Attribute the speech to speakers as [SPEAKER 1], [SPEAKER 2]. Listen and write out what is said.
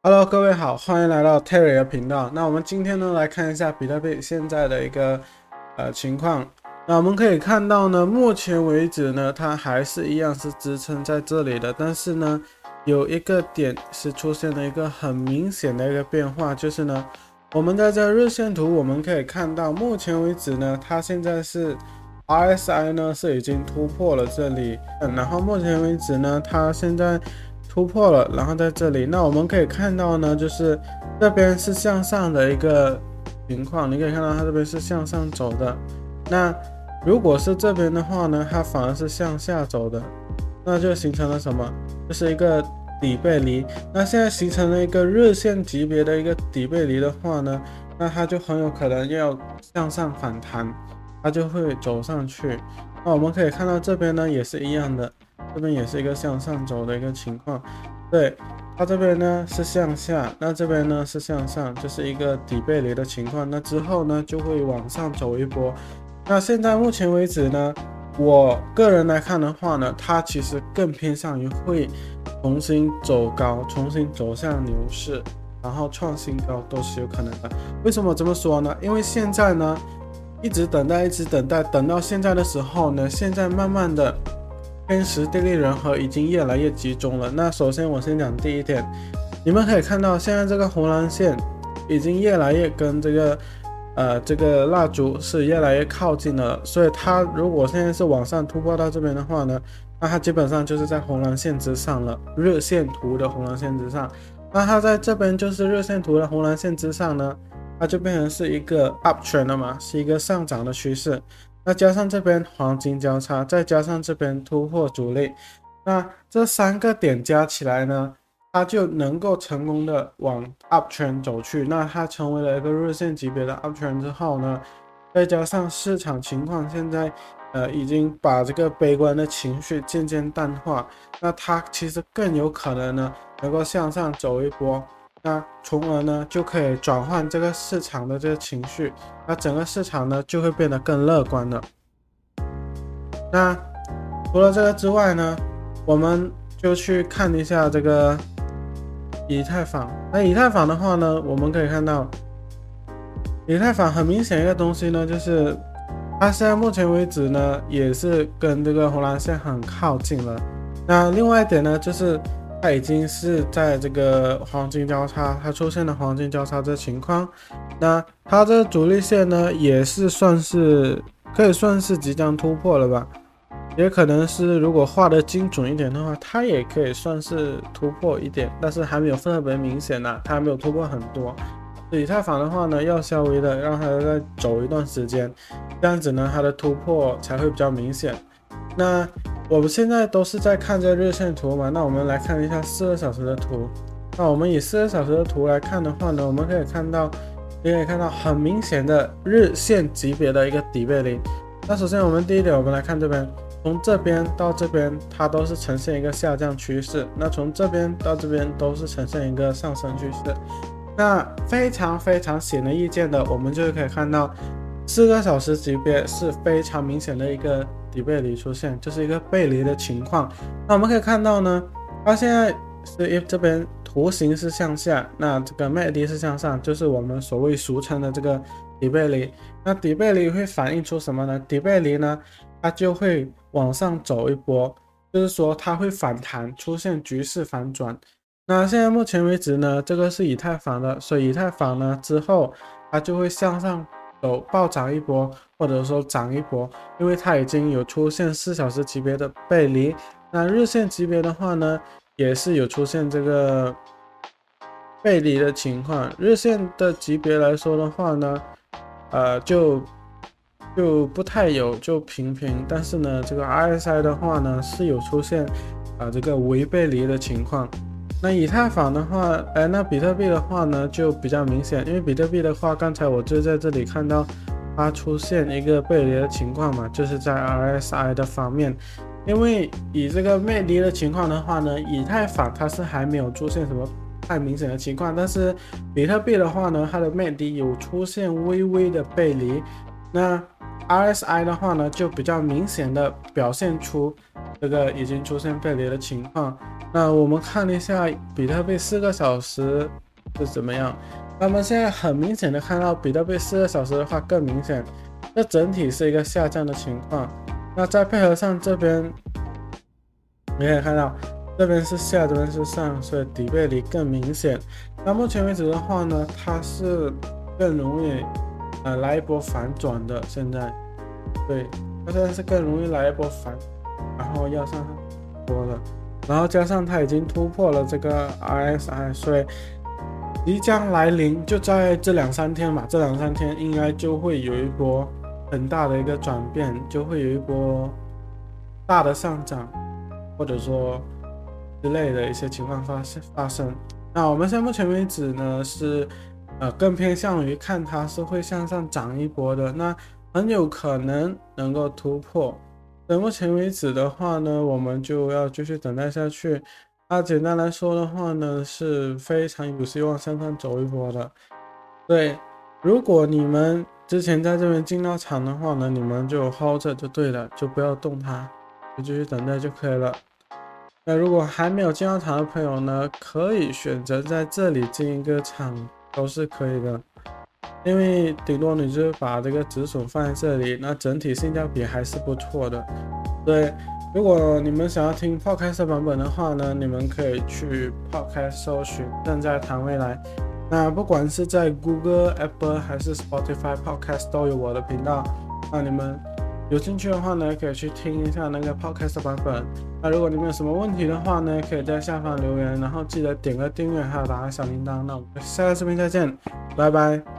[SPEAKER 1] Hello，各位好，欢迎来到 Terry 的频道。那我们今天呢来看一下比特币现在的一个呃情况。那我们可以看到呢，目前为止呢，它还是一样是支撑在这里的。但是呢，有一个点是出现了一个很明显的一个变化，就是呢，我们在这日线图我们可以看到，目前为止呢，它现在是 RSI 呢是已经突破了这里，嗯然后目前为止呢，它现在。突破了，然后在这里，那我们可以看到呢，就是这边是向上的一个情况，你可以看到它这边是向上走的。那如果是这边的话呢，它反而是向下走的，那就形成了什么？就是一个底背离。那现在形成了一个日线级别的一个底背离的话呢，那它就很有可能要向上反弹，它就会走上去。那我们可以看到这边呢也是一样的。这边也是一个向上走的一个情况，对它这边呢是向下，那这边呢是向上，就是一个底背离的情况。那之后呢就会往上走一波。那现在目前为止呢，我个人来看的话呢，它其实更偏向于会重新走高，重新走向牛市，然后创新高都是有可能的。为什么这么说呢？因为现在呢一直等待，一直等待，等到现在的时候呢，现在慢慢的。天时地利人和已经越来越集中了。那首先我先讲第一点，你们可以看到现在这个红蓝线已经越来越跟这个呃这个蜡烛是越来越靠近了。所以它如果现在是往上突破到这边的话呢，那它基本上就是在红蓝线之上了，日线图的红蓝线之上。那它在这边就是日线图的红蓝线之上呢，它就变成是一个 up trend 了嘛，是一个上涨的趋势。那加上这边黄金交叉，再加上这边突破阻力，那这三个点加起来呢，它就能够成功的往 up trend 走去。那它成为了一个日线级别的 up trend 之后呢，再加上市场情况现在呃已经把这个悲观的情绪渐渐淡化，那它其实更有可能呢能够向上走一波。那从而呢，就可以转换这个市场的这个情绪，那整个市场呢就会变得更乐观了。那除了这个之外呢，我们就去看一下这个以太坊。那以太坊的话呢，我们可以看到，以太坊很明显一个东西呢，就是它现在目前为止呢，也是跟这个红蓝线很靠近了。那另外一点呢，就是。它已经是在这个黄金交叉，它出现了黄金交叉这情况，那它这主力线呢，也是算是可以算是即将突破了吧？也可能是如果画的精准一点的话，它也可以算是突破一点，但是还没有特别明显呢，它还没有突破很多。以太坊的话呢，要稍微的让它再走一段时间，这样子呢，它的突破才会比较明显。那。我们现在都是在看这个日线图嘛，那我们来看一下四个小时的图。那我们以四个小时的图来看的话呢，我们可以看到，可以看到很明显的日线级别的一个底背离。那首先我们第一点，我们来看这边，从这边到这边，它都是呈现一个下降趋势。那从这边到这边都是呈现一个上升趋势。那非常非常显而易见的，我们就可以看到四个小时级别是非常明显的一个。底背离出现，就是一个背离的情况。那我们可以看到呢，它现在是一这边图形是向下，那这个 MACD 是向上，就是我们所谓俗称的这个底背离。那底背离会反映出什么呢？底背离呢，它就会往上走一波，就是说它会反弹，出现局势反转。那现在目前为止呢，这个是以太坊的，所以以太坊呢之后它就会向上。有暴涨一波，或者说涨一波，因为它已经有出现四小时级别的背离。那日线级别的话呢，也是有出现这个背离的情况。日线的级别来说的话呢，呃，就就不太有，就平平。但是呢，这个 RSI 的话呢，是有出现啊这个微背离的情况。那以太坊的话，哎，那比特币的话呢，就比较明显，因为比特币的话，刚才我就在这里看到它出现一个背离的情况嘛，就是在 RSI 的方面，因为以这个背离的情况的话呢，以太坊它是还没有出现什么太明显的情况，但是比特币的话呢，它的 MACD 有出现微微的背离，那 RSI 的话呢，就比较明显的表现出这个已经出现背离的情况。那我们看了一下比特币四个小时是怎么样。那么现在很明显的看到比特币四个小时的话更明显，这整体是一个下降的情况。那再配合上这边，你可以看到这边是下，这边是上，所以底背离更明显。那目前为止的话呢，它是更容易呃来一波反转的。现在，对，它现在是更容易来一波反，然后要上波了。然后加上它已经突破了这个 RSI，所以即将来临，就在这两三天嘛，这两三天应该就会有一波很大的一个转变，就会有一波大的上涨，或者说之类的一些情况发生发生。那我们现在目前为止呢，是呃更偏向于看它是会向上涨一波的，那很有可能能够突破。到目前为止的话呢，我们就要继续等待下去。那简单来说的话呢，是非常有希望向上走一波的。对，如果你们之前在这边进到场的话呢，你们就 hold 着就对了，就不要动它，就继续等待就可以了。那如果还没有进到场的朋友呢，可以选择在这里进一个场，都是可以的。因为顶多你就把这个止损放在这里，那整体性价比还是不错的。对，如果你们想要听 Podcast 版本的话呢，你们可以去 Podcast 搜寻“正在谈未来”。那不管是在 Google、Apple 还是 Spotify Podcast 都有我的频道。那你们有兴趣的话呢，可以去听一下那个 Podcast 版本。那如果你们有什么问题的话呢，可以在下方留言，然后记得点个订阅，还有打开小铃铛。那我们下个视频再见，拜拜。